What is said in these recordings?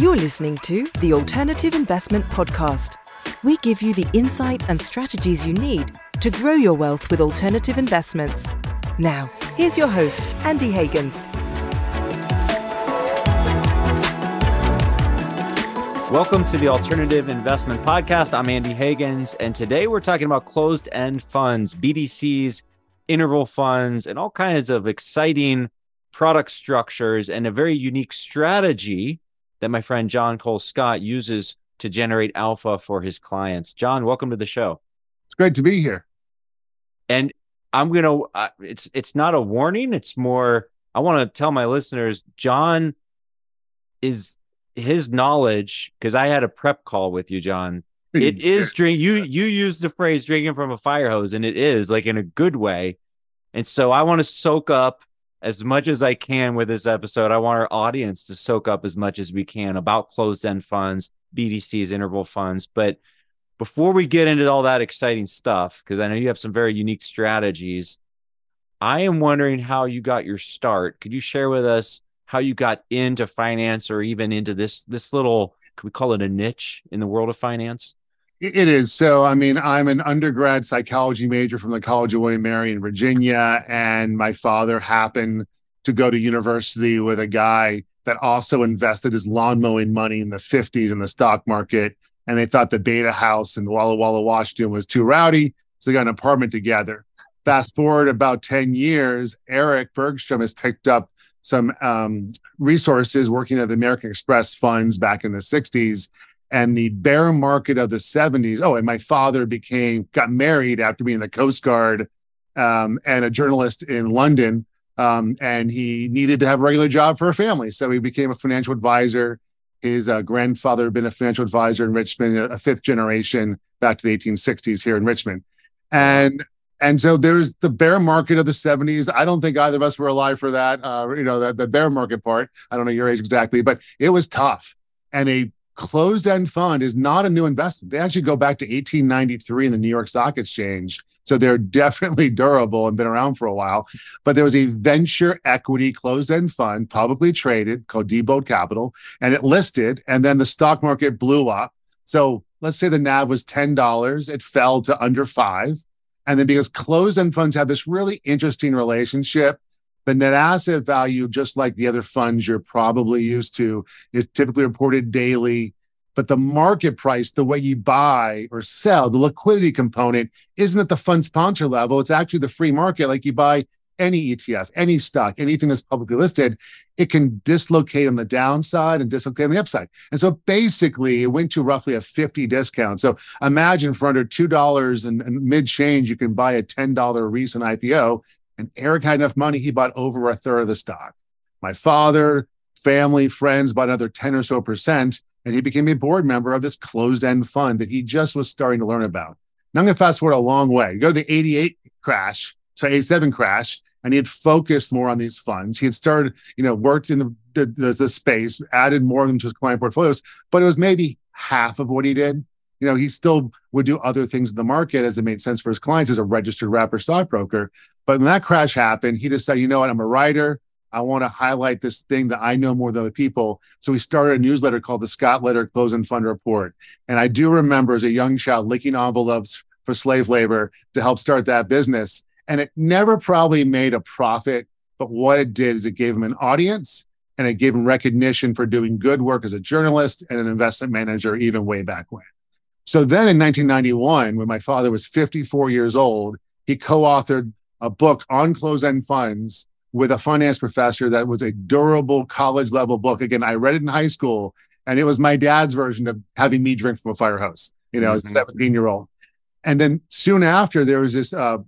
You're listening to the Alternative Investment Podcast. We give you the insights and strategies you need to grow your wealth with alternative investments. Now, here's your host, Andy Hagans. Welcome to the Alternative Investment Podcast. I'm Andy Hagans, and today we're talking about closed end funds, BDCs, interval funds, and all kinds of exciting product structures and a very unique strategy that my friend John Cole Scott uses to generate alpha for his clients. John, welcome to the show. It's great to be here. And I'm going to uh, it's it's not a warning, it's more I want to tell my listeners John is his knowledge because I had a prep call with you John. It is drink you you use the phrase drinking from a fire hose and it is like in a good way. And so I want to soak up as much as I can with this episode. I want our audience to soak up as much as we can about closed end funds, BDCs, interval funds. But before we get into all that exciting stuff, because I know you have some very unique strategies, I am wondering how you got your start. Could you share with us how you got into finance or even into this this little could we call it a niche in the world of finance? It is. So, I mean, I'm an undergrad psychology major from the College of William Mary in Virginia. And my father happened to go to university with a guy that also invested his lawn mowing money in the 50s in the stock market. And they thought the Beta House in Walla Walla, Washington was too rowdy. So they got an apartment together. Fast forward about 10 years, Eric Bergstrom has picked up some um, resources working at the American Express funds back in the 60s and the bear market of the 70s. Oh, and my father became got married after being in the Coast Guard um, and a journalist in London. Um, and he needed to have a regular job for a family. So he became a financial advisor. His uh, grandfather had been a financial advisor in Richmond, a fifth generation back to the 1860s here in Richmond. And and so there's the bear market of the 70s. I don't think either of us were alive for that. Uh, you know, the, the bear market part. I don't know your age exactly, but it was tough. And a closed end fund is not a new investment. They actually go back to 1893 in the New York Stock Exchange. So they're definitely durable and been around for a while. But there was a venture equity closed end fund, publicly traded, called Diebold Capital, and it listed, and then the stock market blew up. So let's say the NAV was $10, it fell to under five. And then because closed end funds have this really interesting relationship the net asset value, just like the other funds you're probably used to, is typically reported daily. But the market price, the way you buy or sell, the liquidity component isn't at the fund sponsor level. It's actually the free market, like you buy any ETF, any stock, anything that's publicly listed, it can dislocate on the downside and dislocate on the upside. And so basically, it went to roughly a 50 discount. So imagine for under $2 and, and mid change, you can buy a $10 recent IPO. And Eric had enough money, he bought over a third of the stock. My father, family, friends bought another 10 or so percent. And he became a board member of this closed end fund that he just was starting to learn about. Now I'm going to fast forward a long way. You go to the 88 crash, so 87 crash, and he had focused more on these funds. He had started, you know, worked in the, the, the, space, added more of them to his client portfolios, but it was maybe half of what he did. You know, he still would do other things in the market as it made sense for his clients as a registered wrapper stockbroker. But when that crash happened, he decided, you know what, I'm a writer. I want to highlight this thing that I know more than other people. So we started a newsletter called the Scott Letter Closed-End Fund Report. And I do remember as a young child licking envelopes for slave labor to help start that business. And it never probably made a profit, but what it did is it gave him an audience and it gave him recognition for doing good work as a journalist and an investment manager, even way back when. So then in 1991, when my father was 54 years old, he co authored a book on closed end funds with a finance professor that was a durable college level book. Again, I read it in high school, and it was my dad's version of having me drink from a fire hose, you know, mm-hmm. as a mm-hmm. 17 year old. And then soon after, there was this uh,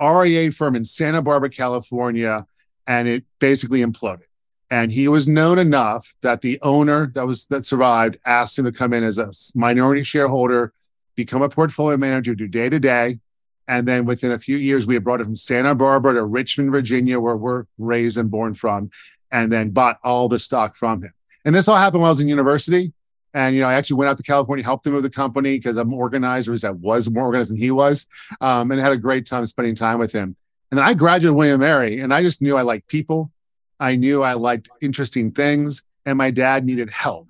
RIA firm in Santa Barbara, California, and it basically imploded. And he was known enough that the owner that was that survived asked him to come in as a minority shareholder, become a portfolio manager, do day to day, and then within a few years, we had brought it from Santa Barbara to Richmond, Virginia, where we're raised and born from, and then bought all the stock from him. And this all happened while I was in university. And you know, I actually went out to California, helped him with the company because I'm organized, or least I was more organized than he was, um, and had a great time spending time with him. And then I graduated William Mary, and I just knew I liked people. I knew I liked interesting things, and my dad needed help.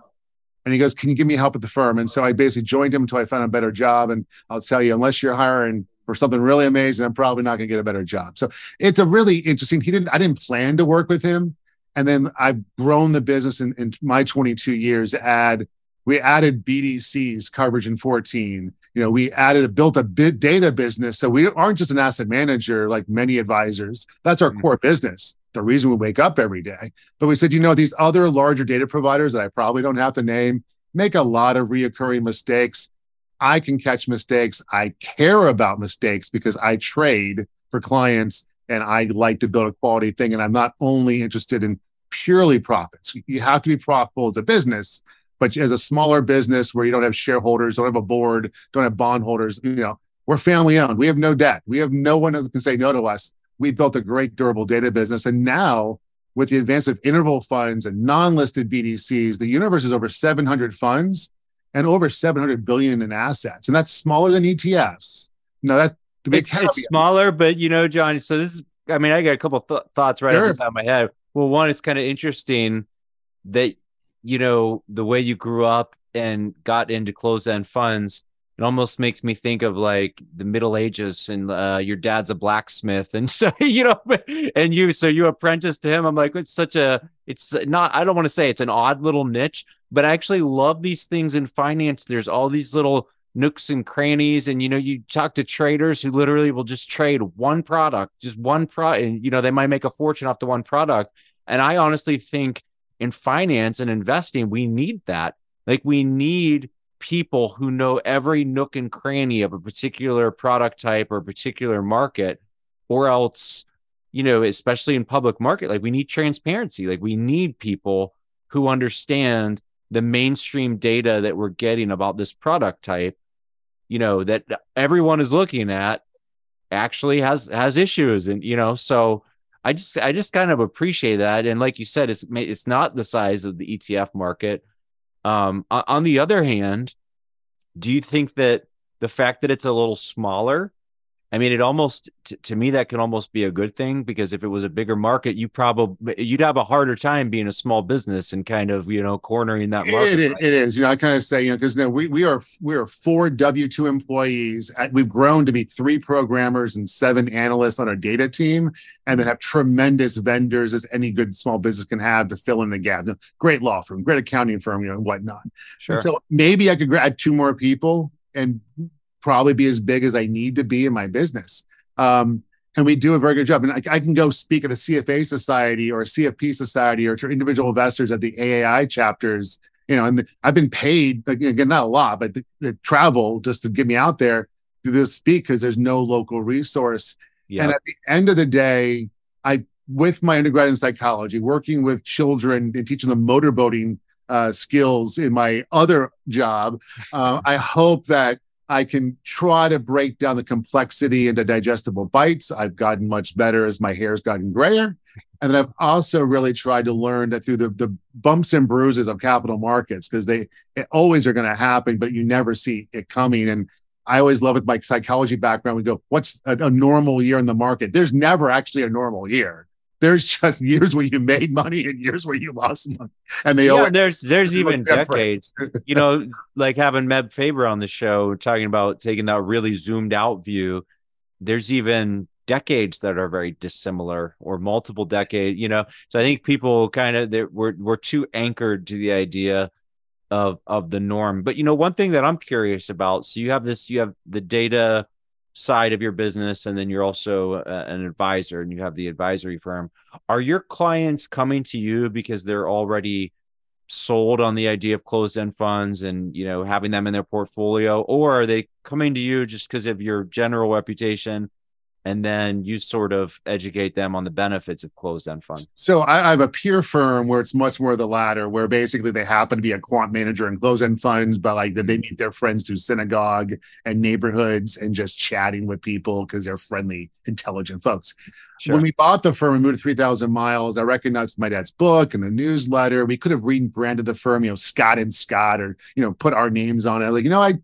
And he goes, Can you give me help at the firm? And so I basically joined him until I found a better job. And I'll tell you, unless you're hiring for something really amazing, I'm probably not going to get a better job. So it's a really interesting. He didn't, I didn't plan to work with him. And then I've grown the business in, in my 22 years. Add we added BDCs coverage in 14. You know, we added built a big data business. So we aren't just an asset manager like many advisors. That's our mm-hmm. core business. The reason we wake up every day. But we said, you know, these other larger data providers that I probably don't have to name make a lot of reoccurring mistakes. I can catch mistakes. I care about mistakes because I trade for clients and I like to build a quality thing. And I'm not only interested in purely profits. You have to be profitable as a business, but as a smaller business where you don't have shareholders, don't have a board, don't have bondholders, you know, we're family owned. We have no debt. We have no one that can say no to us. We built a great durable data business. And now with the advance of interval funds and non-listed BDCs, the universe is over 700 funds and over 700 billion in assets. And that's smaller than ETFs. No, that's the big it's, it's smaller, but you know, John, so this is, I mean, I got a couple th- thoughts right sure. off the top of my head. Well, one, it's kind of interesting that you know the way you grew up and got into closed end funds it almost makes me think of like the middle ages and uh, your dad's a blacksmith and so you know and you so you apprentice to him. I'm like it's such a it's not i don't want to say it's an odd little niche but i actually love these things in finance. There's all these little nooks and crannies and you know you talk to traders who literally will just trade one product just one product and you know they might make a fortune off the one product. And i honestly think in finance and investing, we need that. Like we need people who know every nook and cranny of a particular product type or particular market, or else, you know, especially in public market, like we need transparency. Like we need people who understand the mainstream data that we're getting about this product type, you know, that everyone is looking at actually has has issues. And, you know, so I just I just kind of appreciate that. And like you said, it's it's not the size of the ETF market. Um, on the other hand, do you think that the fact that it's a little smaller I mean, it almost t- to me that can almost be a good thing because if it was a bigger market, you probably you'd have a harder time being a small business and kind of you know cornering that market. It, it is, you know, I kind of say you know because now we we are we are four W two employees. We've grown to be three programmers and seven analysts on our data team, and then have tremendous vendors as any good small business can have to fill in the gap. Great law firm, great accounting firm, you know, and whatnot. Sure. so maybe I could add two more people and probably be as big as I need to be in my business. Um, and we do a very good job. And I, I, can go speak at a CFA society or a CFP society or to individual investors at the AAII chapters. You know, and the, I've been paid again, not a lot, but the, the, travel just to get me out there to this speak because there's no local resource. Yep. And at the end of the day, I with my undergrad in psychology, working with children and teaching them motorboating uh, skills in my other job, uh, I hope that I can try to break down the complexity into digestible bites. I've gotten much better as my hair's gotten grayer. And then I've also really tried to learn that through the, the bumps and bruises of capital markets, because they always are going to happen, but you never see it coming. And I always love with my psychology background, we go, what's a, a normal year in the market? There's never actually a normal year there's just years where you made money and years where you lost money. And they yeah, there's there's even decades. You know like having meb faber on the show talking about taking that really zoomed out view there's even decades that are very dissimilar or multiple decades you know? So i think people kind of we're, we're too anchored to the idea of of the norm. But you know one thing that i'm curious about so you have this you have the data side of your business and then you're also uh, an advisor and you have the advisory firm. Are your clients coming to you because they're already sold on the idea of closed end funds and you know having them in their portfolio? Or are they coming to you just because of your general reputation and then you sort of educate them on the benefits of closed end funds. So I, I, have a peer firm where it's much more the latter, where basically they happen to be a quant manager in closed end funds, but like they meet their friends through synagogue and neighborhoods and just chatting with people because they're friendly, intelligent folks. Sure. When we bought the firm and moved to 3,000 miles, I recognized my dad's book and the newsletter. We could have rebranded the firm, you know, Scott and Scott, or, you know, put our names on it. Like, you know, I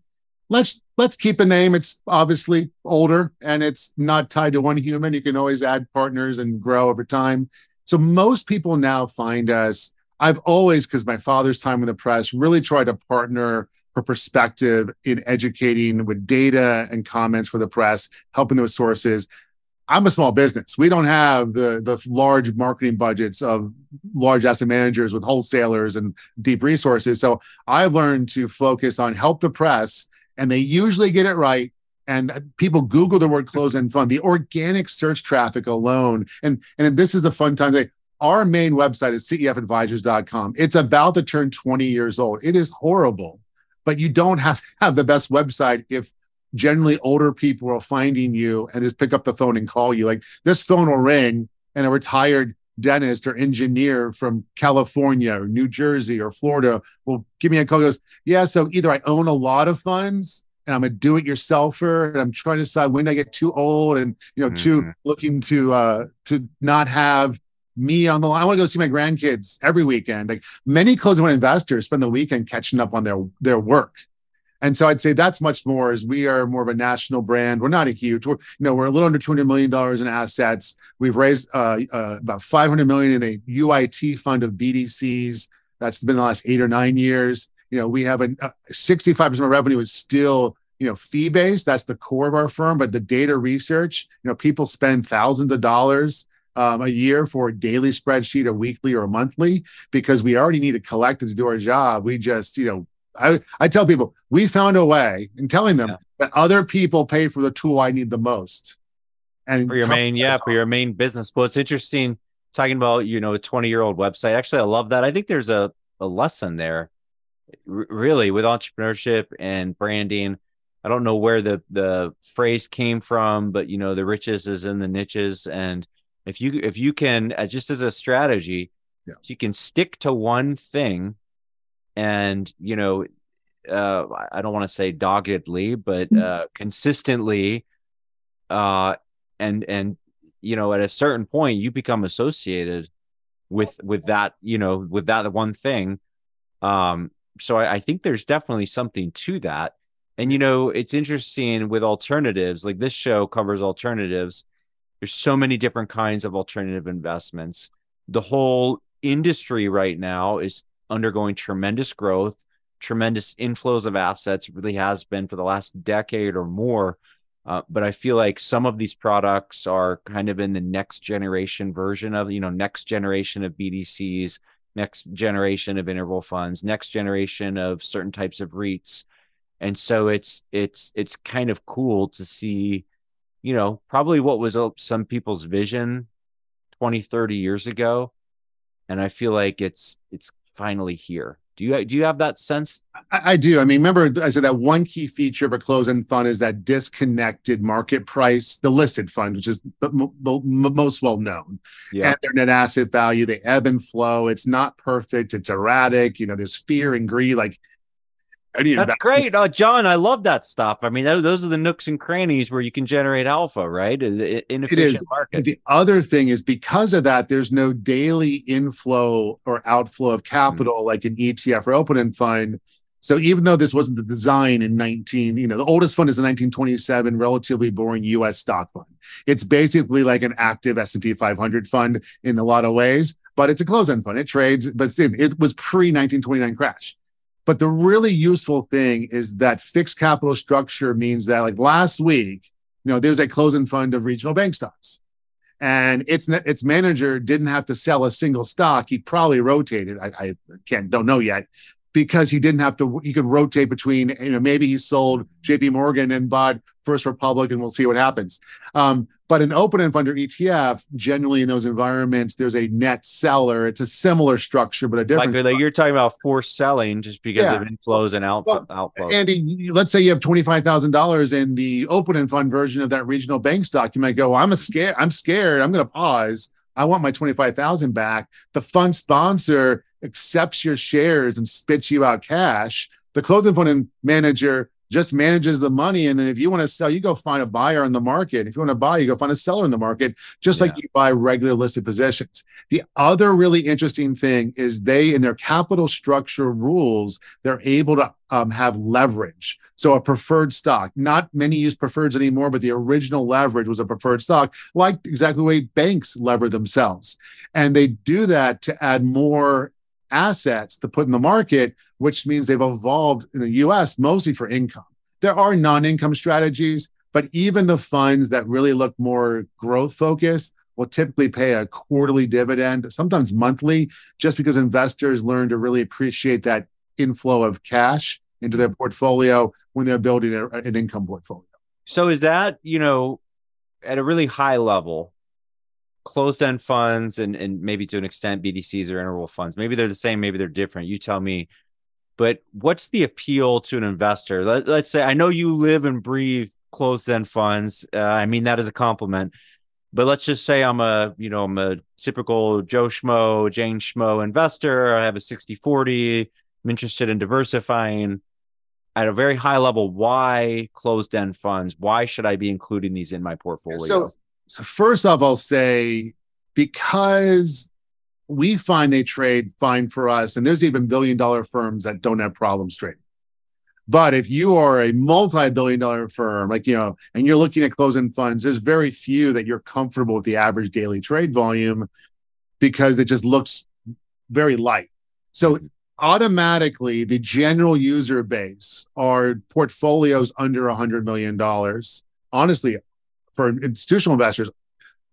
let's let's keep a name. It's obviously older and it's not tied to one human. You can always add partners and grow over time. So most people now find us I've always, because my father's time in the press, really tried to partner for perspective in educating with data and comments for the press, helping those sources. I'm a small business. We don't have the the large marketing budgets of large asset managers with wholesalers and deep resources. So I've learned to focus on help the press, and they usually get it right. And people Google the word close end fund. The organic search traffic alone, and and this is a fun time. To, our main website is cefadvisors.com. It's about to turn 20 years old. It is horrible, but you don't have to have the best website if generally older people are finding you and just pick up the phone and call you. Like this phone will ring and a retired dentist or engineer from California or New Jersey or Florida will give me a call. Goes, yeah. So either I own a lot of funds and I'm a do-it-yourselfer and I'm trying to decide when I get too old and you know mm-hmm. too looking to uh to not have me on the line. I want to go see my grandkids every weekend. Like many closed-end investors spend the weekend catching up on their their work and so I'd say that's much more as we are more of a national brand. We're not a huge, we're, you know, we're a little under $200 million in assets. We've raised uh, uh, about 500 million in a UIT fund of BDCs. That's been the last eight or nine years. You know, we have a 65% of revenue is still, you know, fee based. That's the core of our firm. But the data research, you know, people spend thousands of dollars um, a year for a daily spreadsheet, a weekly or a monthly, because we already need to collect it to do our job. We just, you know, I, I tell people we found a way in telling them yeah. that other people pay for the tool I need the most. And for your main, yeah, for your main business. Well, it's interesting talking about, you know, a 20 year old website. Actually, I love that. I think there's a, a lesson there r- really with entrepreneurship and branding. I don't know where the, the phrase came from, but you know, the riches is in the niches. And if you, if you can, uh, just as a strategy, yeah. you can stick to one thing and you know uh, i don't want to say doggedly but mm. uh, consistently uh, and and you know at a certain point you become associated with with that you know with that one thing. Um so I, I think there's definitely something to that. And you know it's interesting with alternatives like this show covers alternatives. There's so many different kinds of alternative investments. The whole industry right now is undergoing tremendous growth, tremendous inflows of assets, really has been for the last decade or more. Uh, but I feel like some of these products are kind of in the next generation version of, you know, next generation of BDCs, next generation of interval funds, next generation of certain types of REITs. And so it's it's it's kind of cool to see, you know, probably what was some people's vision 20, 30 years ago. And I feel like it's it's finally here. Do you do you have that sense? I, I, do. I mean, remember I said that one key feature of a closed-end fund is that disconnected market price, the listed fund, which is the, most well known, yeah. and their net asset value. They ebb and flow. It's not perfect. It's erratic. You know, there's fear and greed. Like that's great, uh, John. I love that stuff. I mean, those are the nooks and crannies where you can generate alpha, right? Inefficient market. The other thing is because of that, there's no daily inflow or outflow of capital mm-hmm. like an ETF or open-end fund. So even though this wasn't the design in 19, you know, the oldest fund is a 1927 relatively boring U.S. stock fund. It's basically like an active S&P 500 fund in a lot of ways, but it's a closed-end fund. It trades, but it was pre 1929 crash. But the really useful thing is that fixed capital structure means that, like last week, you know, there's a closed-end fund of regional bank stocks, and its its manager didn't have to sell a single stock. He probably rotated. I, I can't don't know yet, because he didn't have to he could rotate between you know maybe he sold jp morgan and bought first republic and we'll see what happens. Um, but an open-end fund or etf generally in those environments there's a net seller. It's a similar structure but a different like, like you're talking about forced selling just because yeah. of inflows and out, well, outflows. Andy let's say you have $25000 in the open-end fund version of that regional bank stock. You might go i'm a scared i'm scared. I'm going to pause. I want my 25,000 back. The fund sponsor accepts your shares and spits you out cash. The closed-end fund manager just manages the money. And then if you want to sell, you go find a buyer in the market. If you want to buy, you go find a seller in the market, just yeah. like you buy regular listed positions. The other really interesting thing is they, in their capital structure rules, they're able to um, have leverage. So a preferred stock, not many use preferreds anymore, but the original leverage was a preferred stock, like exactly the way banks lever themselves. And they do that to add more assets to put in the market, which means they've evolved in the US mostly for income. There are non income strategies, but even the funds that really look more growth focused will typically pay a quarterly dividend, sometimes monthly, just because investors learn to really appreciate that inflow of cash into their portfolio when they're building a, an income portfolio. So is that, you know, at a really high level, closed end funds and, and maybe to an extent BDCs or interval funds, maybe they're the same, maybe they're different. You tell me. But what's the appeal to an investor? Let, us say I know you live and breathe closed end funds. Uh, I mean that as a compliment. But let's just say I'm a, you know, I'm a typical Joe Schmo, Jane Schmo investor. I have a 60 40. I'm interested in diversifying at a very high level. Why closed end funds? Why should I be including these in my portfolio? So, so first off, I'll say because we find they trade fine for us, and there's even billion dollar firms that don't have problems trading. But if you are a multi-billion dollar firm, like you know, and you're looking at closed-end funds, there's very few that you're comfortable with the average daily trade volume because it just looks very light. So automatically the general user base are portfolios under a hundred million dollars. Honestly, for institutional investors,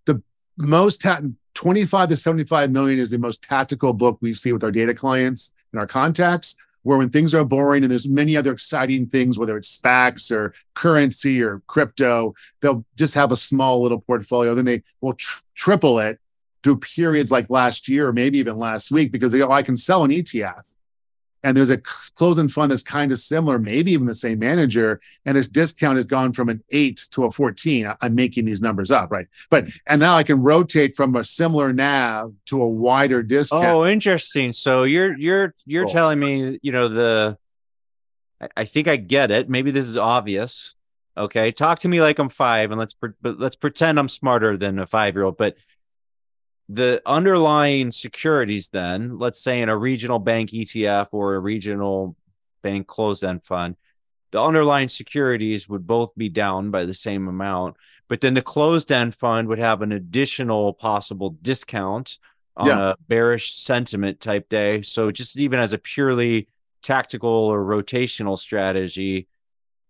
the most ta- 25 to 75 million is the most tactical book we see with our data clients and our contacts where when things are boring and there's many other exciting things, whether it's SPACs or currency or crypto, they'll just have a small little portfolio. Then they will tr- triple it through periods like last year, or maybe even last week, because they go, oh, I can sell an ETF and there's a closed-end fund that's kind of similar, maybe even the same manager, and its discount has gone from an eight to a 14. I'm making these numbers up, right? But and now I can rotate from a similar NAV to a wider discount. Oh, interesting. So you're you're you're cool. telling me, you know, the I think I get it. Maybe this is obvious. Okay, talk to me like I'm five, and let's pre- but let's pretend I'm smarter than a five year old. But the underlying securities then let's say in a regional bank etf or a regional bank closed end fund the underlying securities would both be down by the same amount but then the closed end fund would have an additional possible discount on yeah. a bearish sentiment type day so just even as a purely tactical or rotational strategy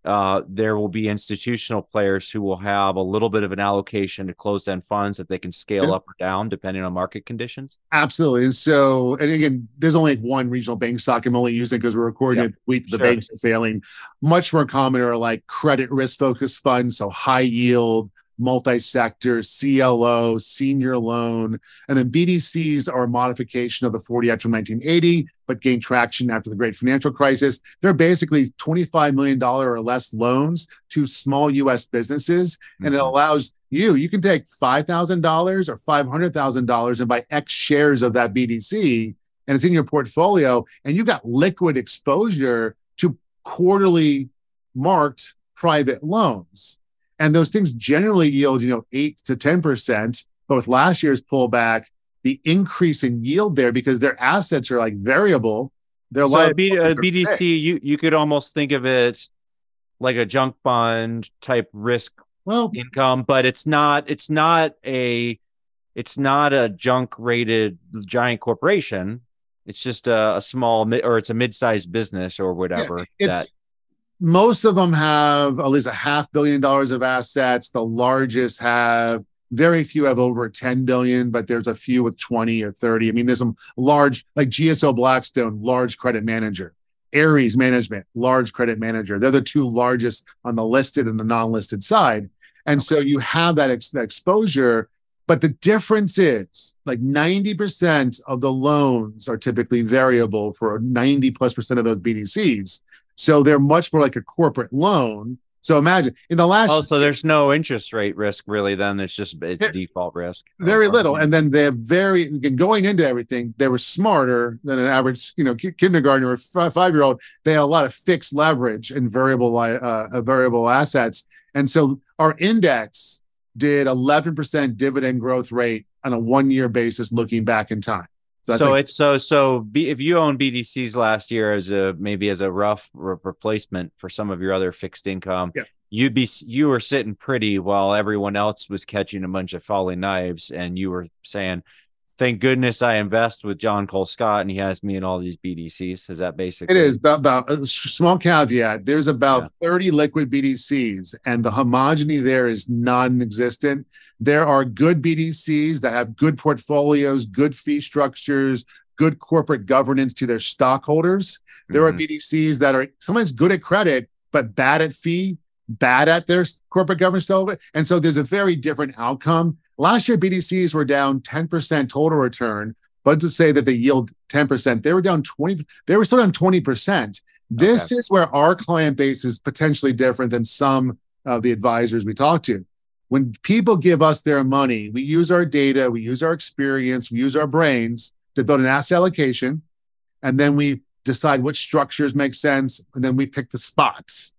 uh, there will be institutional players who will have a little bit of an allocation to closed end funds that they can scale yeah. up or down depending on market conditions. Absolutely. And so, and again, there's only one regional bank stock I'm only using because we're recording yep. week the sure. banks are failing. Much more common are like credit risk focused funds, so high yield, multi-sector, CLO, senior loan, and then BDCs are a modification of the 40 Act from 1980, but gained traction after the great financial crisis. They're basically $25 million or less loans to small US businesses, mm-hmm. and it mm-hmm. allows you, you can take $5,000 or $500,000 and buy X shares of that BDC, and it's in your portfolio, and you've got liquid exposure to quarterly marked private loans. And those things generally yield, you know, eight to 10%. But with last year's pullback, the increase in yield there because their assets are like variable. They're so a, B, uh, a BDC, you, you could almost think of it like a junk bond type risk well income, but it's not, it's not a, it's not a junk rated giant corporation. It's just a, a small or it's a mid-sized business or whatever. Yeah, that most of them have at least a half billion dollars of assets. The largest have very few have over 10 billion, but there's a few with 20 or 30. I mean, there's some large, like GSO Blackstone, large credit manager. Ares Management, large credit manager. They're the two largest on the listed and the non-listed side. And okay. so you have that, ex- that exposure. But the difference is like 90% of the loans are typically variable for 90 plus percent of those BDCs. So they're much more like a corporate loan. So imagine in the last. Oh, so there's no interest rate risk really. Then it's just it's default risk. Very oh, little, and then they're very going into everything. They were smarter than an average, you know, kindergartner or five year old. They had a lot of fixed leverage and variable uh, variable assets, and so our index did 11% dividend growth rate on a one year basis, looking back in time. So, so like, it's so so B, if you own BDCs last year as a maybe as a rough re- replacement for some of your other fixed income, yeah. you'd be you were sitting pretty while everyone else was catching a bunch of falling knives, and you were saying thank goodness I invest with John Cole Scott and he has me in all these BDCs. Is that basically? It is about, about a small caveat. There's about yeah. 30 liquid BDCs and the homogeny there is non-existent. There are good BDCs that have good portfolios, good fee structures, good corporate governance to their stockholders. There mm-hmm. are BDCs that are sometimes good at credit, but bad at fee, bad at their corporate governance. And so there's a very different outcome. Last year, BDCs were down 10% total return, but to say that they yield 10%, they were down 20, they were still down 20%. This okay. is where our client base is potentially different than some of the advisors we talk to. When people give us their money, we use our data, we use our experience, we use our brains to build an asset allocation, and then we decide which structures make sense, and then we pick the spots.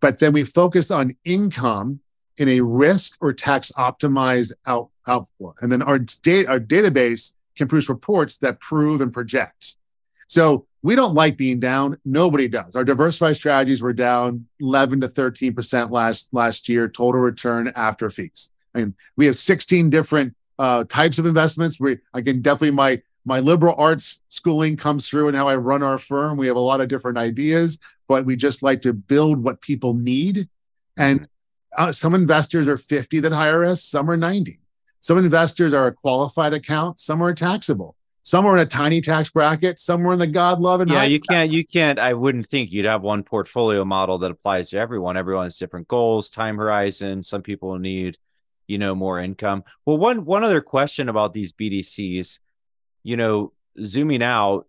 But then we focus on income in a risk or tax optimized out, output. And then our, data, our database can produce reports that prove and project. So we don't like being down. Nobody does. Our diversified strategies were down 11 to 13% last, last year, total return after fees. Mean, we have 16 different uh, types of investments. We, again, definitely my my liberal arts schooling comes through and how I run our firm. We have a lot of different ideas, but we just like to build what people need. And uh, some investors are 50 that hire us, some are 90. Some investors are a qualified account, some are taxable. Some are in a tiny tax bracket, some are in the God love and yeah. You can't, you can't. I wouldn't think you'd have one portfolio model that applies to everyone. Everyone has different goals, time horizon. Some people need, you know, more income. Well, one one other question about these BDCs you know, zooming out,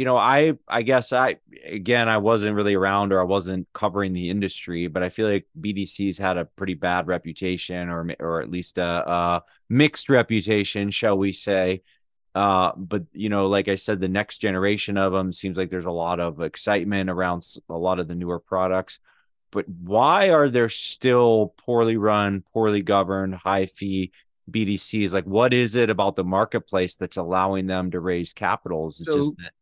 you know, I I guess I again I wasn't really around or I wasn't covering the industry, but I feel like BDCs had a pretty bad reputation or or at least a, a mixed reputation, shall we say. Uh, but you know, like I said, the next generation of them seems like there's a lot of excitement around a lot of the newer products. But why are there still poorly run, poorly governed, high fee BDCs? Like, what is it about the marketplace that's allowing them to raise capitals? So, just that-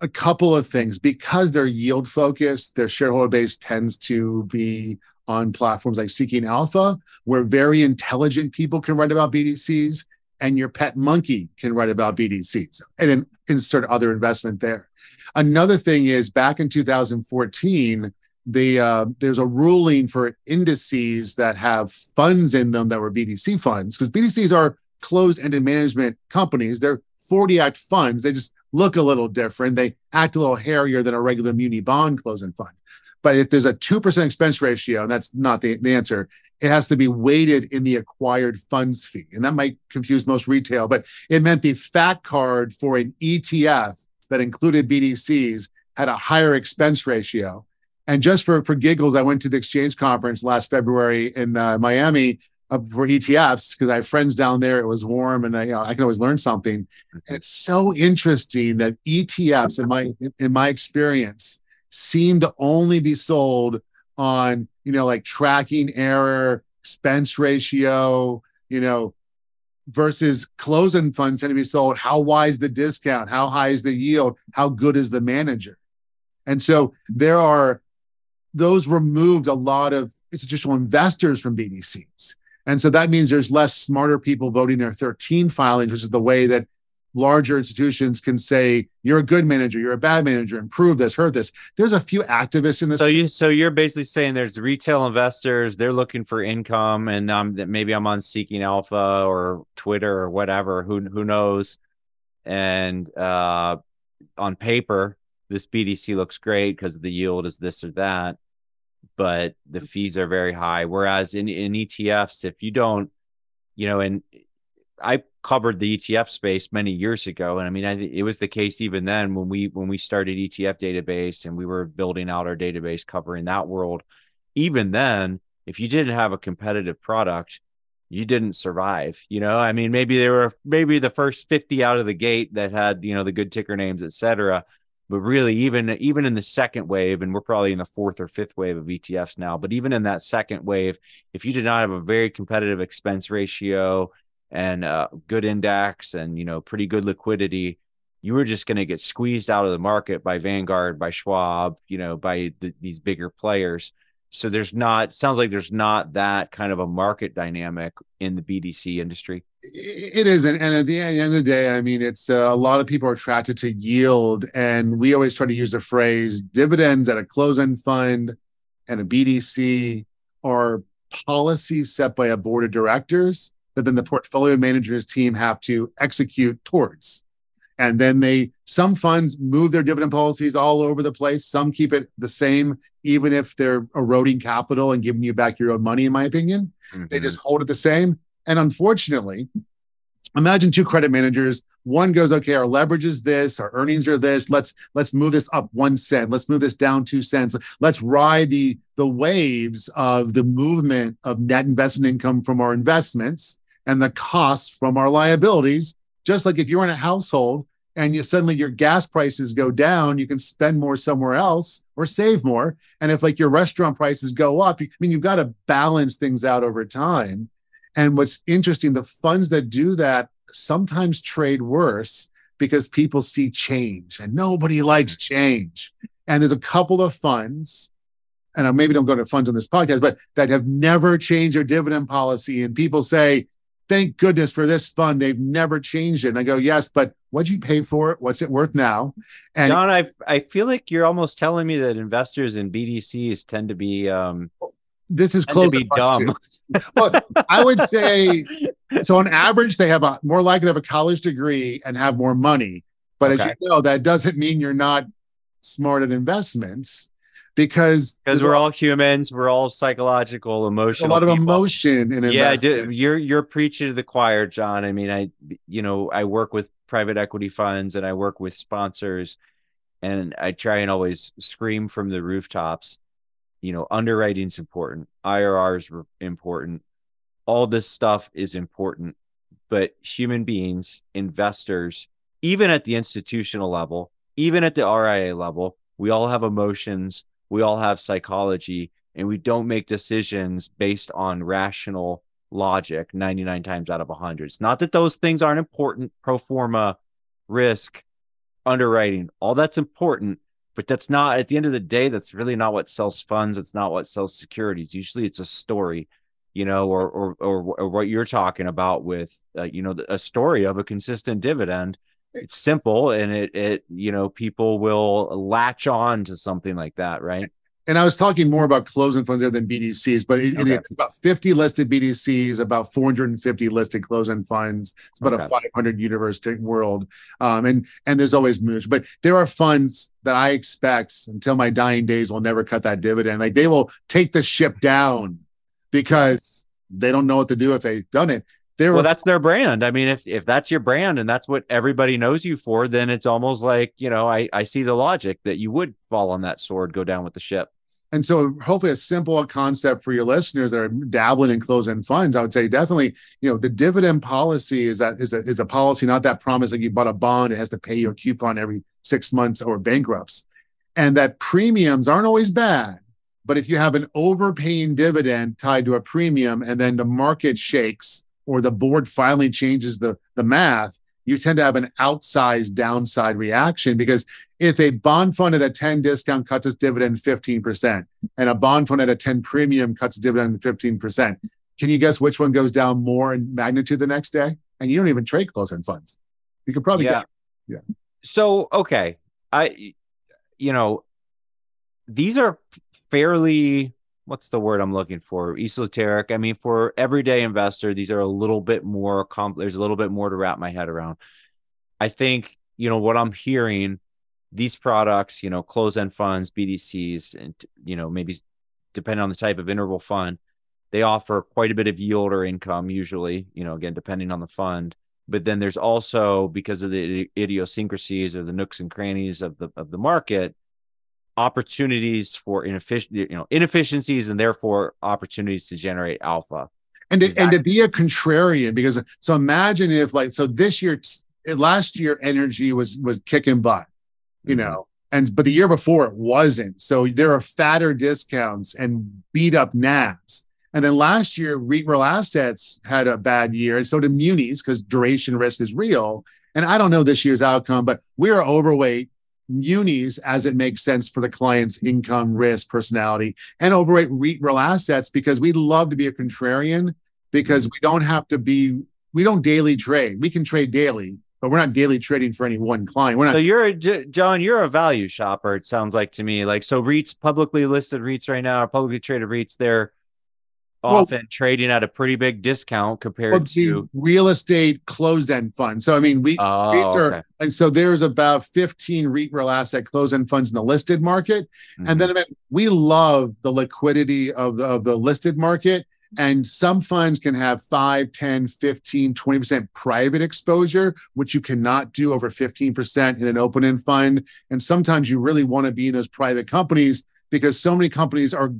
a couple of things because they're yield focused, their shareholder base tends to be on platforms like Seeking Alpha, where very intelligent people can write about BDCs, and your pet monkey can write about BDCs, and then insert other investment there. Another thing is back in 2014, the uh, there's a ruling for indices that have funds in them that were BDC funds because BDCs are closed-ended management companies. They're 40 act funds. They just look a little different. They act a little hairier than a regular muni bond closed-end fund. But if there's a 2% expense ratio, and that's not the, the answer, it has to be weighted in the acquired funds fee. And that might confuse most retail, but it meant the fat card for an ETF that included BDCs had a higher expense ratio and just for for giggles, I went to the exchange conference last February in uh, Miami for ETFs because I have friends down there. It was warm, and I, you know, I can always learn something. And it's so interesting that ETFs, in my in my experience, seem to only be sold on you know like tracking error, expense ratio, you know, versus closed-end funds tend to be sold. How wide is the discount? How high is the yield? How good is the manager? And so there are those removed a lot of institutional investors from BDCs. And so that means there's less smarter people voting their 13 filings, which is the way that larger institutions can say you're a good manager, you're a bad manager, improve this, hurt this. There's a few activists in this. So you so you're basically saying there's retail investors, they're looking for income, and um that maybe I'm on Seeking Alpha or Twitter or whatever, who who knows. And uh on paper, this BDC looks great because the yield is this or that, but the mm-hmm. fees are very high. Whereas in, in ETFs, if you don't, you know, and I covered the ETF space many years ago, and I mean, I, it was the case even then when we when we started ETF database and we were building out our database covering that world. Even then, if you didn't have a competitive product, you didn't survive. You know, I mean, maybe there were maybe the first 50 out of the gate that had, you know, the good ticker names, et cetera but really even even in the second wave and we're probably in the fourth or fifth wave of etfs now but even in that second wave if you did not have a very competitive expense ratio and a good index and you know pretty good liquidity you were just going to get squeezed out of the market by vanguard by schwab you know by the, these bigger players so there's not sounds like there's not that kind of a market dynamic in the BDC industry. It isn't, and at the end of the day, I mean, it's uh, a lot of people are attracted to yield, and we always try to use the phrase dividends at a closed-end fund and a BDC are policies set by a board of directors that then the portfolio manager's team have to execute towards. And then they, some funds move their dividend policies all over the place. Some keep it the same, even if they're eroding capital and giving you back your own money, in my opinion. Mm-hmm. They just hold it the same. And unfortunately, imagine two credit managers one goes okay our leverage is this our earnings are this let's let's move this up one cent let's move this down two cents let's ride the the waves of the movement of net investment income from our investments and the costs from our liabilities just like if you're in a household and you suddenly your gas prices go down you can spend more somewhere else or save more and if like your restaurant prices go up i mean you've got to balance things out over time and what's interesting the funds that do that sometimes trade worse because people see change and nobody likes mm-hmm. change. And there's a couple of funds, and I maybe don't go to funds on this podcast, but that have never changed their dividend policy. And people say, thank goodness for this fund. They've never changed it. And I go, yes, but what'd you pay for it? What's it worth now? And John, I I feel like you're almost telling me that investors in BDCs tend to be um this is close to be dumb. well, I would say so. On average, they have a more likely to have a college degree and have more money. But okay. as you know, that doesn't mean you're not smart at investments because because we're all humans, we're all psychological, emotional. A lot of people. emotion in yeah. You're you're preaching to the choir, John. I mean, I you know I work with private equity funds and I work with sponsors, and I try and always scream from the rooftops you know underwriting's important irr is important all this stuff is important but human beings investors even at the institutional level even at the ria level we all have emotions we all have psychology and we don't make decisions based on rational logic 99 times out of 100 it's not that those things aren't important pro forma risk underwriting all that's important but that's not at the end of the day that's really not what sells funds it's not what sells securities. Usually it's a story you know or or or, or what you're talking about with uh, you know a story of a consistent dividend it's simple and it it you know people will latch on to something like that right and I was talking more about closed-end funds than BDCs, but it, okay. it's about 50 listed BDCs, about 450 listed closed-end funds. It's about okay. a 500 universe world, um, and and there's always moves. But there are funds that I expect until my dying days will never cut that dividend. Like they will take the ship down because they don't know what to do if they've done it. Well, that's their brand. I mean, if if that's your brand and that's what everybody knows you for, then it's almost like you know I I see the logic that you would fall on that sword, go down with the ship. And so hopefully a simple concept for your listeners that are dabbling in closed-end funds, I would say definitely, you know, the dividend policy is that is a is a policy, not that promise like you bought a bond, it has to pay you a coupon every six months or bankrupts. And that premiums aren't always bad. But if you have an overpaying dividend tied to a premium and then the market shakes or the board finally changes the, the math, you tend to have an outsized downside reaction because if a bond fund at a 10 discount cuts its dividend 15% and a bond fund at a 10 premium cuts dividend 15%, can you guess which one goes down more in magnitude the next day? And you don't even trade close end funds. You could probably yeah. Get, yeah. So, okay. I, you know, these are fairly what's the word I'm looking for? Esoteric. I mean, for everyday investor, these are a little bit more comp. There's a little bit more to wrap my head around. I think you know what I'm hearing. These products, you know, closed-end funds, BDCs, and you know, maybe depending on the type of interval fund, they offer quite a bit of yield or income. Usually, you know, again, depending on the fund. But then there's also because of the idiosyncrasies or the nooks and crannies of the of the market, opportunities for inefficient, you know, inefficiencies and therefore opportunities to generate alpha. And to, exactly. and to be a contrarian, because so imagine if like so this year, last year energy was was kicking butt, you mm-hmm. know, and but the year before it wasn't. So there are fatter discounts and beat up NAVs. And then last year, real assets had a bad year, and so did munis because duration risk is real. And I don't know this year's outcome, but we are overweight munis as it makes sense for the client's income, risk, personality, and overweight real assets because we love to be a contrarian because mm-hmm. we don't have to be, we don't daily trade. We can trade daily, but we're not daily trading for any one client. We're not. So you're John, you're a value shopper. It sounds like to me. Like so, REITs, publicly listed REITs right now, publicly traded REITs, they're often well, trading at a pretty big discount compared well, to real estate closed-end funds. So I mean, we oh, REITs are okay. and so there's about 15 REIT real asset closed-end funds in the listed market. Mm-hmm. And then I mean, we love the liquidity of the, of the listed market. And some funds can have 5, 10, 15, 20% private exposure, which you cannot do over 15% in an open end fund. And sometimes you really want to be in those private companies because so many companies are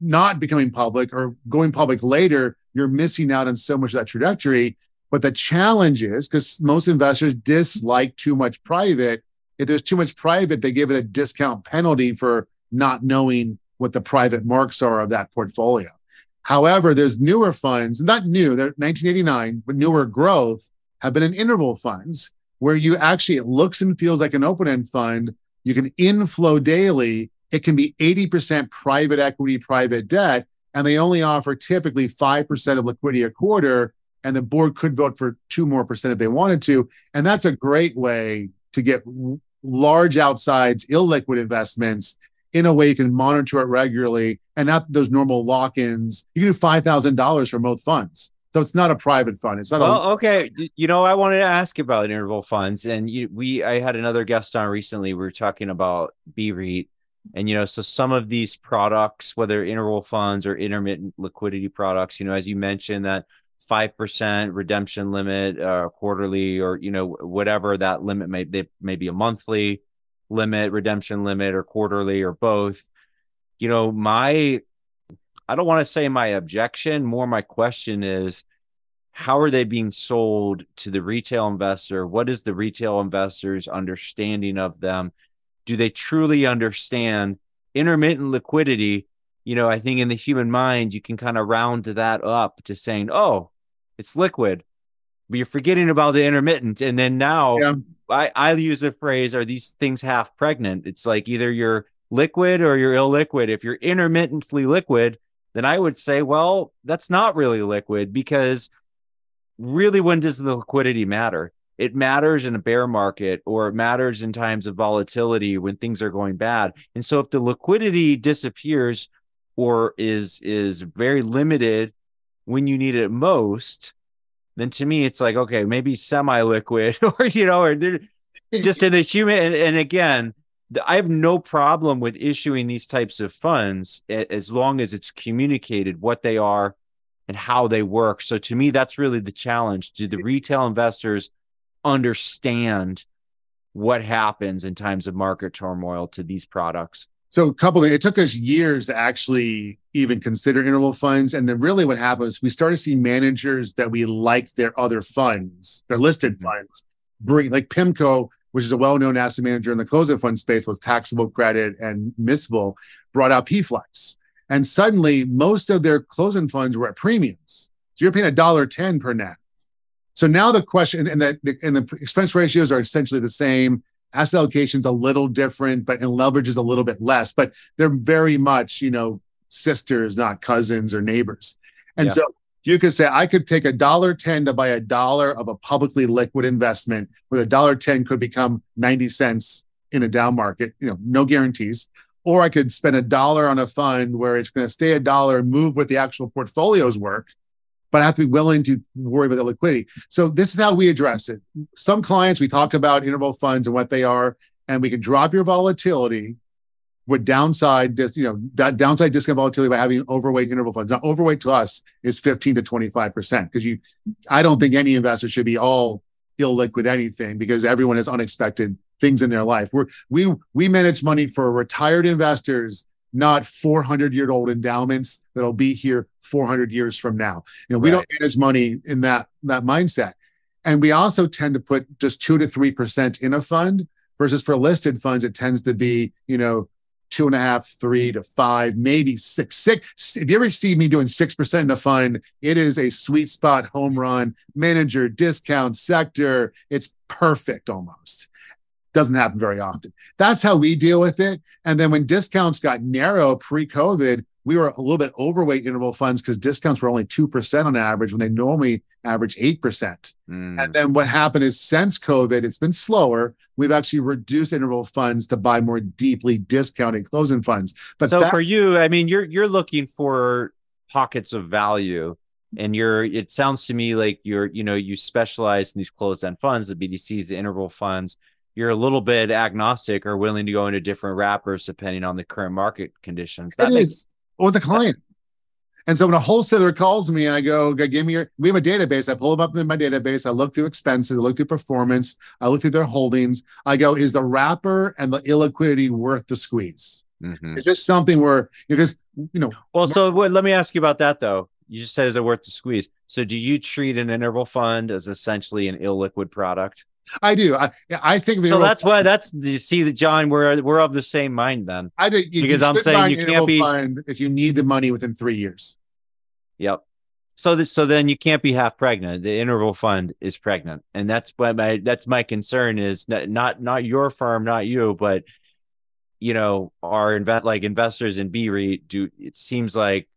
not becoming public or going public later, you're missing out on so much of that trajectory. But the challenge is because most investors dislike too much private. If there's too much private, they give it a discount penalty for not knowing what the private marks are of that portfolio. However, there's newer funds, not new, they're 1989, but newer growth have been in interval funds where you actually, it looks and feels like an open end fund. You can inflow daily it can be 80% private equity, private debt, and they only offer typically 5% of liquidity a quarter. And the board could vote for two more percent if they wanted to. And that's a great way to get large outsides, illiquid investments in a way you can monitor it regularly and not those normal lock ins. You can do $5,000 for both funds. So it's not a private fund. It's not. Well, a- okay. You know, I wanted to ask about interval funds, and you, we I had another guest on recently. We were talking about BREIT, and you know, so some of these products, whether interval funds or intermittent liquidity products, you know, as you mentioned, that five percent redemption limit, uh, quarterly, or you know, whatever that limit may they may be a monthly limit, redemption limit, or quarterly, or both. You know, my I don't want to say my objection, more my question is how are they being sold to the retail investor? What is the retail investor's understanding of them? Do they truly understand intermittent liquidity? You know, I think in the human mind, you can kind of round that up to saying, oh, it's liquid, but you're forgetting about the intermittent. And then now yeah. I, I use the phrase, are these things half pregnant? It's like either you're liquid or you're illiquid. If you're intermittently liquid, then I would say, well, that's not really liquid because really, when does the liquidity matter? It matters in a bear market or it matters in times of volatility when things are going bad. And so if the liquidity disappears or is is very limited when you need it most, then to me it's like okay, maybe semi-liquid or you know, or just in the human and, and again, I have no problem with issuing these types of funds as long as it's communicated what they are and how they work. So to me, that's really the challenge. Do the retail investors understand what happens in times of market turmoil to these products? So a couple of it took us years to actually even consider interval funds. And then really what happened was we started seeing managers that we liked their other funds, their listed mm-hmm. funds, bring like PIMCO, which is a well-known asset manager in the closed fund space with taxable credit and miscible, brought out PFlex. And suddenly most of their closed funds were at premiums. So you're paying a dollar ten per net. So now the question, and the, and the expense ratios are essentially the same. Asset allocation's a little different, but and leverage is a little bit less. But they're very much, you know, sisters, not cousins or neighbors. And yeah. so you could say I could take a dollar ten to buy a dollar of a publicly liquid investment, where a dollar ten could become ninety cents in a down market. You know, no guarantees. Or I could spend a dollar on a fund where it's going to stay a dollar, and move with the actual portfolios work, but I have to be willing to worry about the liquidity. So this is how we address it. Some clients we talk about interval funds and what they are, and we can drop your volatility with downside, you know, that downside discount volatility by having overweight interval funds. Now, overweight to us is 15 to 25 percent because you, I don't think any investor should be all illiquid anything because everyone has unexpected things in their life. We're, we we manage money for retired investors not 400 year old endowments that'll be here 400 years from now. You know, we right. don't manage money in that that mindset. And we also tend to put just two to three percent in a fund versus for listed funds, it tends to be, you know, two and a half, three to five, maybe six, six. If you ever see me doing six percent in a fund, it is a sweet spot home run, manager, discount, sector. It's perfect almost Doesn't happen very often. That's how we deal with it. And then when discounts got narrow pre-COVID, we were a little bit overweight interval funds because discounts were only 2% on average when they normally average 8%. Mm. And then what happened is since COVID, it's been slower. We've actually reduced interval funds to buy more deeply discounted closed-end funds. But so that- for you, I mean, you're you're looking for pockets of value and you're it sounds to me like you're you know you specialize in these closed end funds the bdcs the interval funds you're a little bit agnostic or willing to go into different wrappers depending on the current market conditions that it makes, is with the client. And so when a wholesaler calls me and I go, give me your, we have a database. I pull them up in my database. I look through expenses. I look through performance. I look through their holdings. I go, is the wrapper and the illiquidity worth the squeeze? Mm-hmm. Is this something where, because, you know. Well, so what, let me ask you about that though. You just said, is it worth the squeeze? So do you treat an interval fund as essentially an illiquid product? I do. I I think so. That's why that's you see that John. We're we're of the same mind then. I do because I'm saying you can't be if you need the money within three years. Yep. So this, so then you can't be half pregnant. The interval fund is pregnant, and that's what my that's my concern is not not, not your firm, not you, but you know our invest like investors in BREIT do. It seems like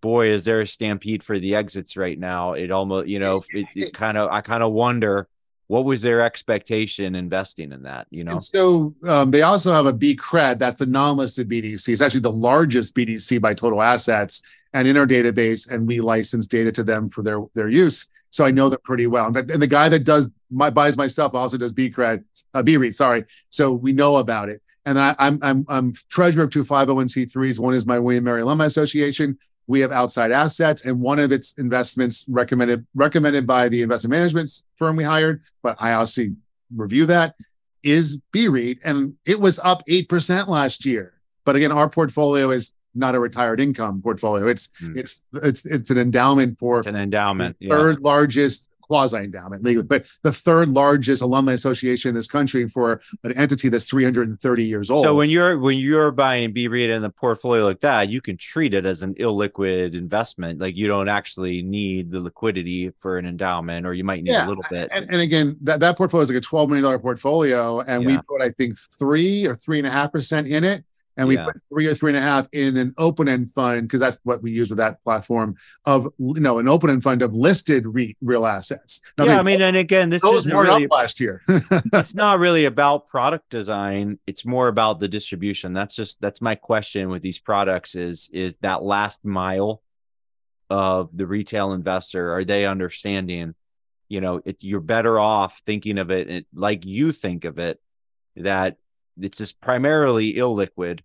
boy is there a stampede for the exits right now. It almost you know it, it kind of I kind of wonder what was their expectation investing in that you know? And so um, they also have a BCRED that's the non-listed bdc it's actually the largest bdc by total assets and in our database and we license data to them for their their use. So i know them pretty well. And, and the guy that does my buys my stuff also does BCRED uh, BREIT sorry. So we know about it. And I, I'm I'm I'm treasurer of two 501c3s. One is my William Mary Alumni Association. We have outside assets, and one of its investments recommended recommended by the investment management firm we hired, but I also review that is BREIT, and it was up eight percent last year. But again, our portfolio is not a retired income portfolio. It's mm. it's it's it's an endowment for it's an endowment, third yeah. largest quasi endowment legally, but the third largest alumni association in this country for an entity that's 330 years old. So when you're when you're buying BREIT in a portfolio like that, you can treat it as an illiquid investment. Like you don't actually need the liquidity for an endowment, or you might need yeah. a little bit. And, and, again, that, that portfolio is like a 12 million dollar portfolio, and yeah. we put I think three or three and a half percent in it and we yeah. put three or three and a half in an open end fund because that's what we use with that platform of you know an open end fund of listed re- real assets. Now, yeah, I mean, and again, this is really last year. it's not really about product design; it's more about the distribution. That's just that's my question with these products is is that last mile of the retail investor. Are they understanding? You know, it, you're better off thinking of it, it like you think of it that it's just primarily illiquid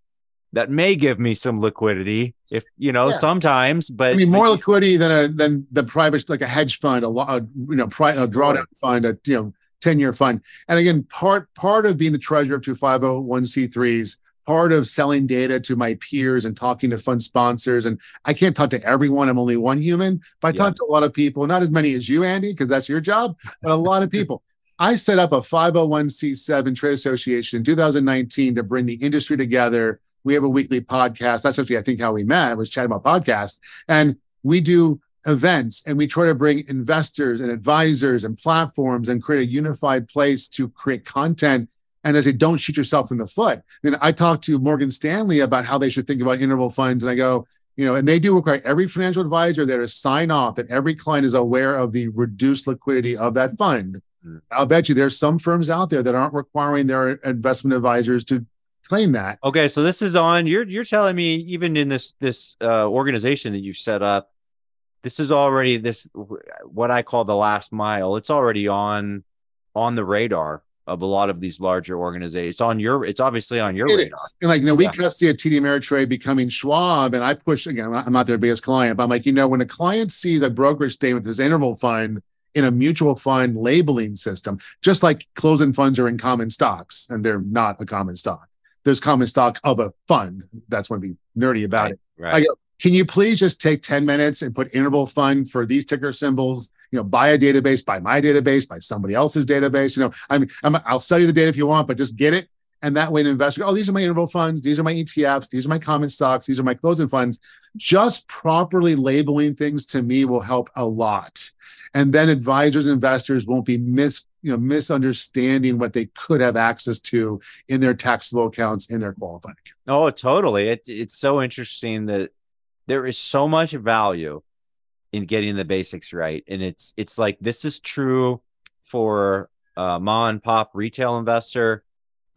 that may give me some liquidity if you know yeah. sometimes but i mean more liquidity than a than the private like a hedge fund a lot you know pri- a drawdown right. fund a you know 10 year fund and again part part of being the treasurer of two 501c3s part of selling data to my peers and talking to fund sponsors and i can't talk to everyone i'm only one human but i yeah. talk to a lot of people not as many as you andy because that's your job but a lot of people I set up a 501c7 trade association in 2019 to bring the industry together. We have a weekly podcast. That's actually, I think, how we met was chatting about podcasts. And we do events and we try to bring investors and advisors and platforms and create a unified place to create content. And I say, don't shoot yourself in the foot. And I talked to Morgan Stanley about how they should think about interval funds. And I go, you know, and they do require every financial advisor there to sign off that every client is aware of the reduced liquidity of that fund. I'll bet you there's some firms out there that aren't requiring their investment advisors to claim that. Okay, so this is on. You're you're telling me even in this this uh, organization that you've set up, this is already this what I call the last mile. It's already on on the radar of a lot of these larger organizations. It's on your, it's obviously on your it radar. Is. And like, you know, we yeah. see a TD Ameritrade becoming Schwab, and I push again. I'm not their biggest client, but I'm like, you know, when a client sees a brokerage statement, with this interval fund in a mutual fund labeling system, just like closed-end funds are in common stocks, and they're not a common stock. There's common stock of a fund. That's when we nerdy about right, it. Right. I go, can you please just take 10 minutes and put interval fund for these ticker symbols? You know, buy a database, buy my database, buy somebody else's database. You know, I mean, i will sell you the data if you want, but just get it. And that way, an investor, oh, these are my interval funds, these are my ETFs, these are my common stocks, these are my closed-end funds. Just properly labeling things to me will help a lot. And then advisors investors won't be mis you know misunderstanding what they could have access to in their taxable accounts in their qualifying accounts. Oh, totally. It, it's so interesting that there is so much value in getting the basics right, and it's it's like this is true for uh, mom and pop retail investor,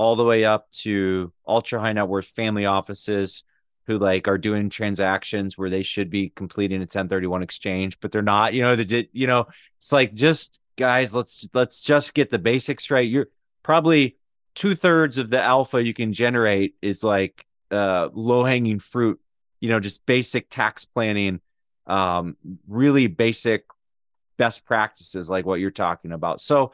all the way up to ultra high net worth family offices who like are doing transactions where they should be completing a 1031 exchange, but they're not. You know, they did. You know, it's like just guys, let's let's just get the basics right. You're probably two thirds of the alpha you can generate is like uh, low hanging fruit. You know, just basic tax planning, um, really basic best practices like what you're talking about. So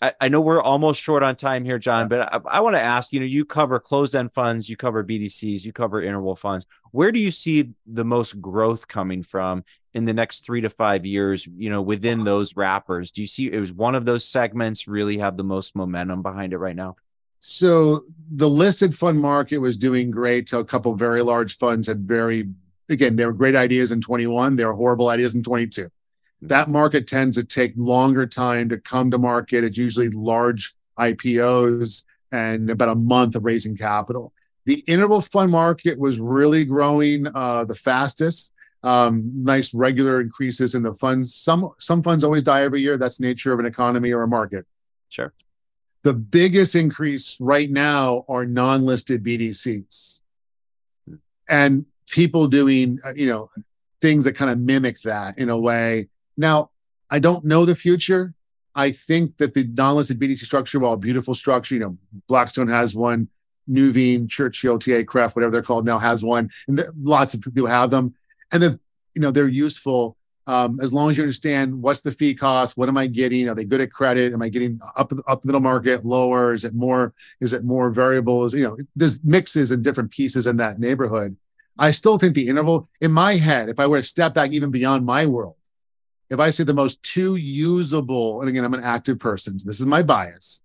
I, I know we're almost short on time here, John, but I, I want to ask, you know, you cover closed end funds, you cover BDCs, you cover interval funds. Where do you see the most growth coming from in the next three to five years, you know, within those wrappers? Do you see it was one of those segments really have the most momentum behind it right now? So the listed fund market was doing great till a couple very large funds had very again, they were great ideas in 21, they were horrible ideas in 22 that market tends to take longer time to come to market. It's usually large IPOs and about a month of raising capital. The interval fund market was really growing uh, the fastest. Um, nice regular increases in the funds. Some some funds always die every year. That's nature of an economy or a market. Sure. The biggest increase right now are non-listed BDCs, and people doing uh, you know things that kind of mimic that in a way now, I don't know the future. I think that the non-listed BDC structure, while a beautiful structure, you know, Blackstone has one, Nuveen, Churchill, TA, Craft, whatever they're called now, has one, and lots of people have them, and then you know they're useful um, as long as you understand what's the fee cost, what am I getting? Are they good at credit? Am I getting up up middle market, lower? Is it more? Is it more variables? You know, there's mixes and different pieces in that neighborhood. I still think the interval in my head, if I were to step back even beyond my world, if I say the most two usable, and again, I'm an active person, so this is my bias,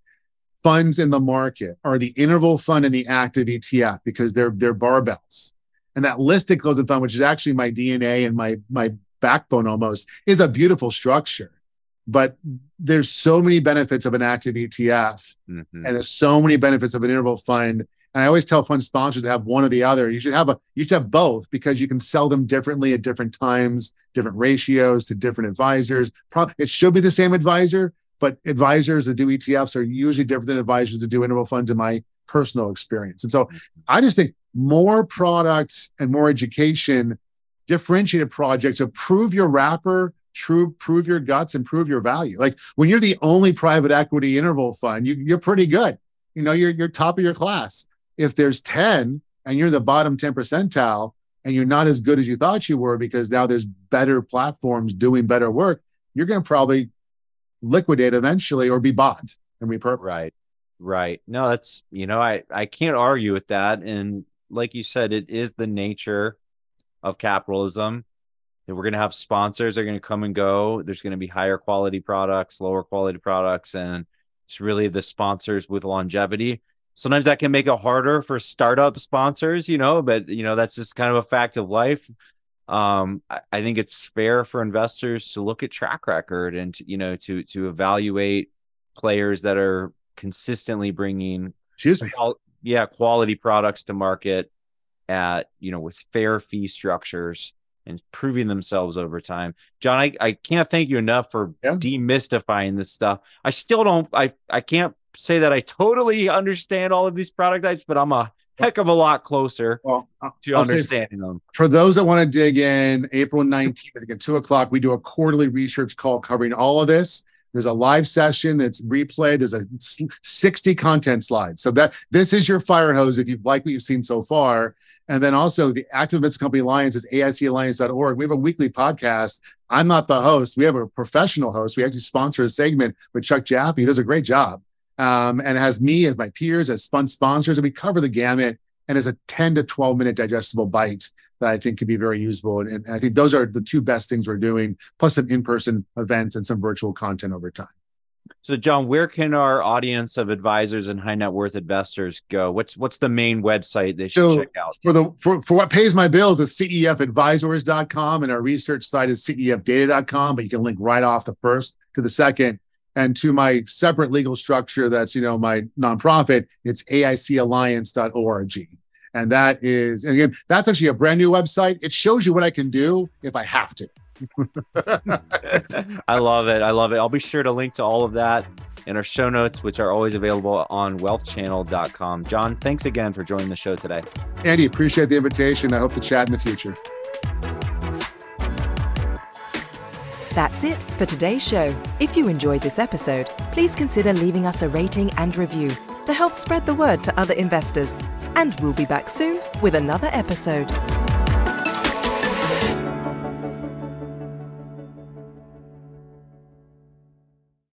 funds in the market are the interval fund and the active ETF because they're they're barbells. And that listed closed fund, which is actually my DNA and my my backbone almost, is a beautiful structure. But there's so many benefits of an active ETF, mm-hmm. and there's so many benefits of an interval fund and I always tell fund sponsors to have one or the other. You should have a you should have both because you can sell them differently at different times, different ratios to different advisors. It should be the same advisor, but advisors that do ETFs are usually different than advisors that do interval funds in my personal experience. And so I just think more products and more education, differentiated projects prove your wrapper, true, prove your guts, and prove your value. Like when you're the only private equity interval fund, you, you're pretty good. You know, you're you're top of your class if there's 10 and you're the bottom 10 percentile and you're not as good as you thought you were because now there's better platforms doing better work, you're going to probably liquidate eventually or be bought and repurposed. Right. Right. No, that's, you know, I, I can't argue with that. And like you said, it is the nature of capitalism that we're going to have sponsors that are going to come and go. There's going to be higher quality products, lower quality products. And it's really the sponsors with longevity sometimes that can make it harder for startup sponsors, you know, but you know, that's just kind of a fact of life. Um, I, I think it's fair for investors to look at track record and to, you know, to to evaluate players that are consistently bringing excuse me qual- yeah quality products to market at you know with fair fee structures and proving themselves over time. John, I, I can't thank you enough for yeah. demystifying this stuff. I still don't I I can't say that I totally understand all of these product types, but I'm a heck of a lot closer well, to I'll understanding them. For those that want to dig in, April 19th, I think at two o'clock, we do a quarterly research call covering all of this. There's a live session that's replayed. There's a 60 content slides. So that this is your fire hose if you like what you've seen so far. And then also the Active Investment Company Alliance is AICalliance.org. We have a weekly podcast. I'm not the host. We have a professional host. We actually sponsor a segment with Chuck Jaffe. He does a great job um, and has me as my peers as fun sponsors, and we cover the gamut. And as a 10 to 12 minute digestible bite that I think could be very usable. And, and I think those are the two best things we're doing, plus some in person events and some virtual content over time. So, John, where can our audience of advisors and high net worth investors go? What's what's the main website they should so check out? For the for, for what pays my bills is cefadvisors.com and our research site is cefdata.com, but you can link right off the first to the second. And to my separate legal structure, that's you know my nonprofit. It's aicalliance.org, and that is and again that's actually a brand new website. It shows you what I can do if I have to. I love it. I love it. I'll be sure to link to all of that in our show notes, which are always available on wealthchannel.com. John, thanks again for joining the show today. Andy, appreciate the invitation. I hope to chat in the future. That's it for today's show. If you enjoyed this episode, please consider leaving us a rating and review to help spread the word to other investors. And we'll be back soon with another episode.